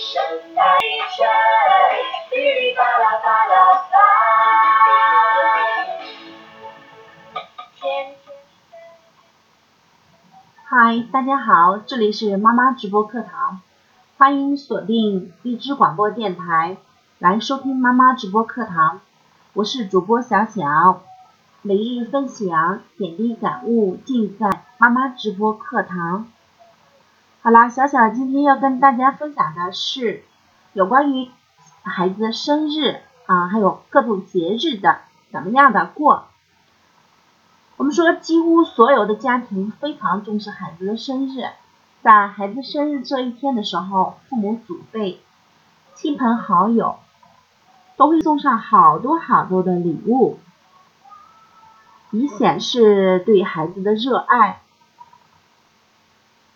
声再吹，噼里啪啦啪啦。嗨，大家好，这里是妈妈直播课堂，欢迎锁定荔枝广播电台来收听妈妈直播课堂，我是主播小小，每日分享点滴感悟尽在妈妈直播课堂。好啦，小小今天要跟大家分享的是有关于孩子的生日啊，还有各种节日的怎么样的过。我们说，几乎所有的家庭非常重视孩子的生日，在孩子生日这一天的时候，父母、祖辈、亲朋好友都会送上好多好多的礼物，以显示对孩子的热爱。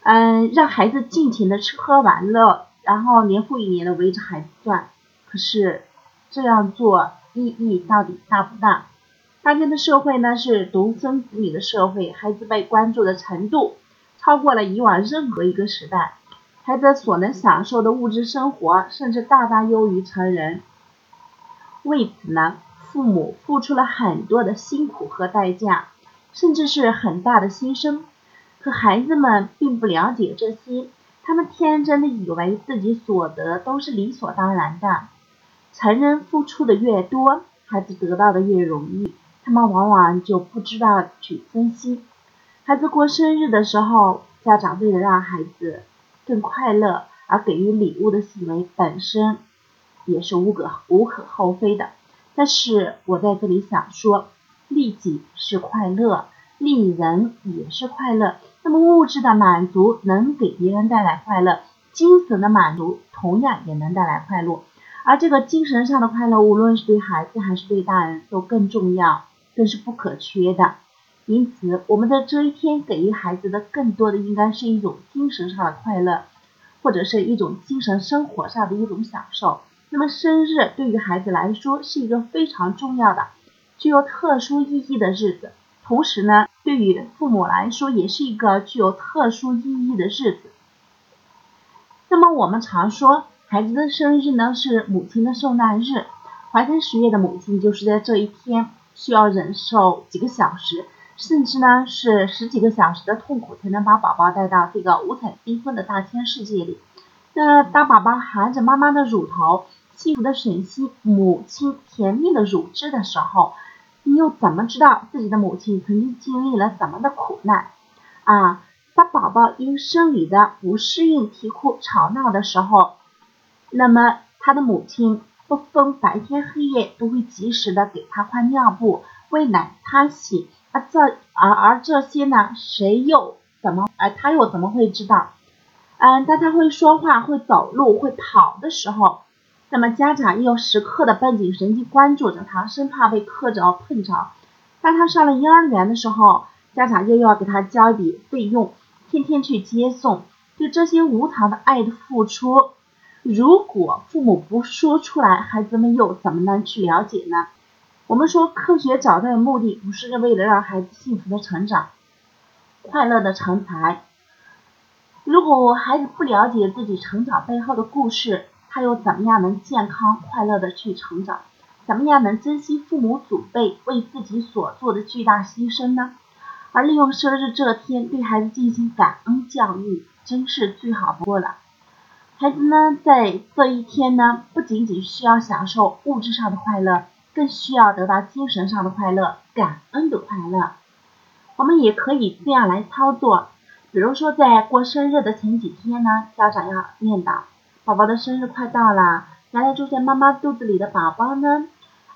嗯，让孩子尽情的吃喝玩乐，然后年复一年的围着孩子转。可是这样做意义到底大不大？当今的社会呢是独生子女的社会，孩子被关注的程度超过了以往任何一个时代，孩子所能享受的物质生活甚至大大优于成人。为此呢，父母付出了很多的辛苦和代价，甚至是很大的牺牲。可孩子们并不了解这些，他们天真的以为自己所得都是理所当然的。成人付出的越多，孩子得到的越容易。他们往往就不知道去珍惜。孩子过生日的时候，家长为了让孩子更快乐而给予礼物的行为本身也是无可无可厚非的。但是我在这里想说，利己是快乐，利人也是快乐。那么物质的满足能给别人带来快乐，精神的满足同样也能带来快乐。而这个精神上的快乐，无论是对孩子还是对大人都更重要。更是不可缺的，因此，我们的这一天给予孩子的更多的应该是一种精神上的快乐，或者是一种精神生活上的一种享受。那么，生日对于孩子来说是一个非常重要的、具有特殊意义的日子，同时呢，对于父母来说也是一个具有特殊意义的日子。那么，我们常说，孩子的生日呢是母亲的受难日，怀胎十月的母亲就是在这一天。需要忍受几个小时，甚至呢是十几个小时的痛苦，才能把宝宝带到这个五彩缤纷的大千世界里。那当宝宝含着妈妈的乳头，幸福的吮吸母亲甜蜜的乳汁的时候，你又怎么知道自己的母亲曾经经历了怎么的苦难啊？当宝宝因生理的不适应啼哭吵闹的时候，那么他的母亲。不分白天黑夜，都会及时的给他换尿布、喂奶、擦洗。啊这而而这些呢，谁又怎么？而他又怎么会知道？嗯，当他会说话、会走路、会跑的时候，那么家长又时刻的绷紧神经关注着他，生怕被磕着、碰着。当他上了幼儿园的时候，家长又要给他交一笔费用，天天去接送。对这些无偿的爱的付出。如果父母不说出来，孩子们又怎么能去了解呢？我们说，科学找到的目的不是为了让孩子幸福的成长、快乐的成才。如果孩子不了解自己成长背后的故事，他又怎么样能健康快乐的去成长？怎么样能珍惜父母祖辈为自己所做的巨大牺牲呢？而利用生日这天对孩子进行感恩教育，真是最好不过了。孩子呢，在这一天呢，不仅仅需要享受物质上的快乐，更需要得到精神上的快乐、感恩的快乐。我们也可以这样来操作，比如说在过生日的前几天呢，家长要念叨：宝宝的生日快到了，原来住在妈妈肚子里的宝宝呢，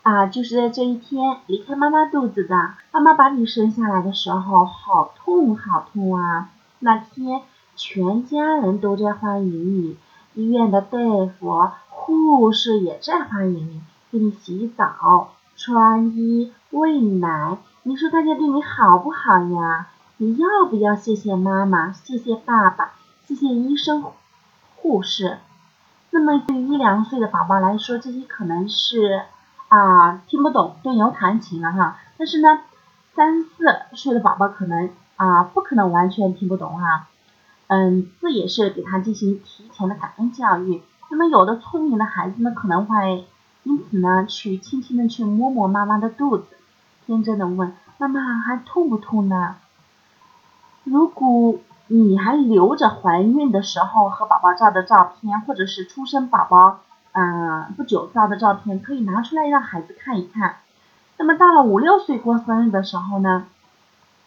啊，就是在这一天离开妈妈肚子的。妈妈把你生下来的时候，好痛好痛啊！那天全家人都在欢迎你。医院的大夫、护士也在欢迎你，给你洗澡、穿衣、喂奶。你说大家对你好不好呀？你要不要谢谢妈妈、谢谢爸爸、谢谢医生、护士？那么对于一两岁的宝宝来说，这些可能是啊听不懂、对牛弹琴了哈。但是呢，三四岁的宝宝可能啊不可能完全听不懂哈。嗯，这也是给他进行提前的感恩教育。那么有的聪明的孩子呢，可能会因此呢，去轻轻的去摸摸妈妈的肚子，天真的问妈妈还痛不痛呢？如果你还留着怀孕的时候和宝宝照的照片，或者是出生宝宝嗯不久照的照片，可以拿出来让孩子看一看。那么到了五六岁过生日的时候呢，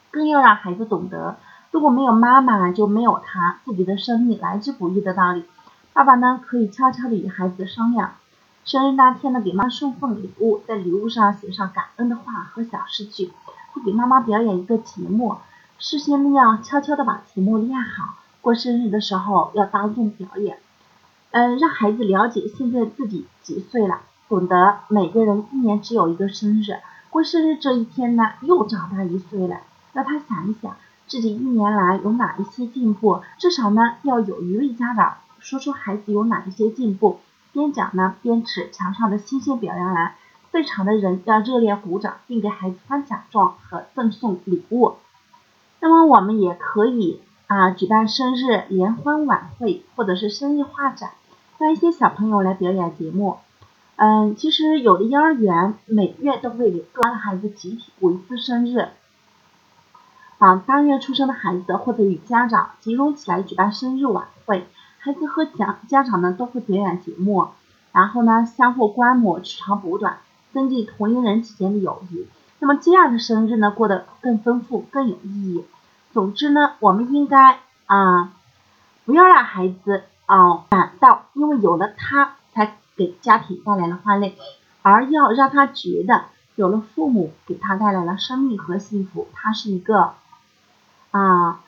更要让孩子懂得，如果没有妈妈，就没有他，自己的生命来之不易的道理。爸爸呢，可以悄悄地与孩子商量，生日那天呢，给妈送份礼物，在礼物上写上感恩的话和小诗句，会给妈妈表演一个节目。事先要悄悄的把题目练好，过生日的时候要当众表演，嗯，让孩子了解现在自己几岁了，懂得每个人一年只有一个生日，过生日这一天呢又长大一岁了，让他想一想自己一年来有哪一些进步，至少呢要有一位家长说出孩子有哪一些进步，边讲呢边指墙上的新鲜表扬栏，在场的人要热烈鼓掌，并给孩子发奖状和赠送礼物。那么我们也可以啊举办生日联欢晚会，或者是生日画展，让一些小朋友来表演节目。嗯，其实有的幼儿园每月都会给个孩子集体过一次生日，啊，当月出生的孩子或者与家长集中起来举办生日晚会，孩子和家家长呢都会表演节目，然后呢相互观摩，取长补短，增进同龄人之间的友谊。那么这样的生日呢，过得更丰富、更有意义。总之呢，我们应该啊，不要让孩子啊感到因为有了他才给家庭带来了欢乐，而要让他觉得有了父母给他带来了生命和幸福，他是一个啊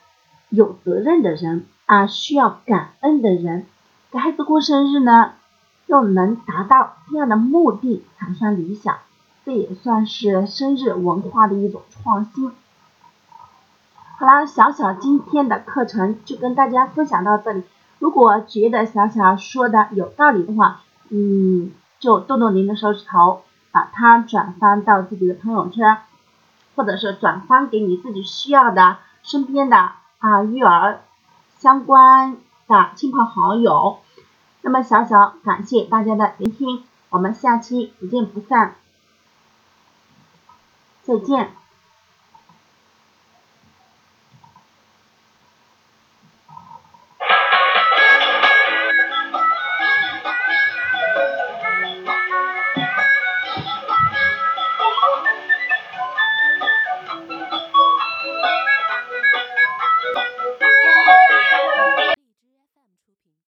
有责任的人啊，需要感恩的人。给孩子过生日呢，又能达到这样的目的才算理想。这也算是生日文化的一种创新。好啦，小小今天的课程就跟大家分享到这里。如果觉得小小说的有道理的话，嗯，就动动您的手指头，把它转发到自己的朋友圈，或者是转发给你自己需要的身边的啊育儿相关的亲朋好友。那么，小小感谢大家的聆听，我们下期不见不散。再见。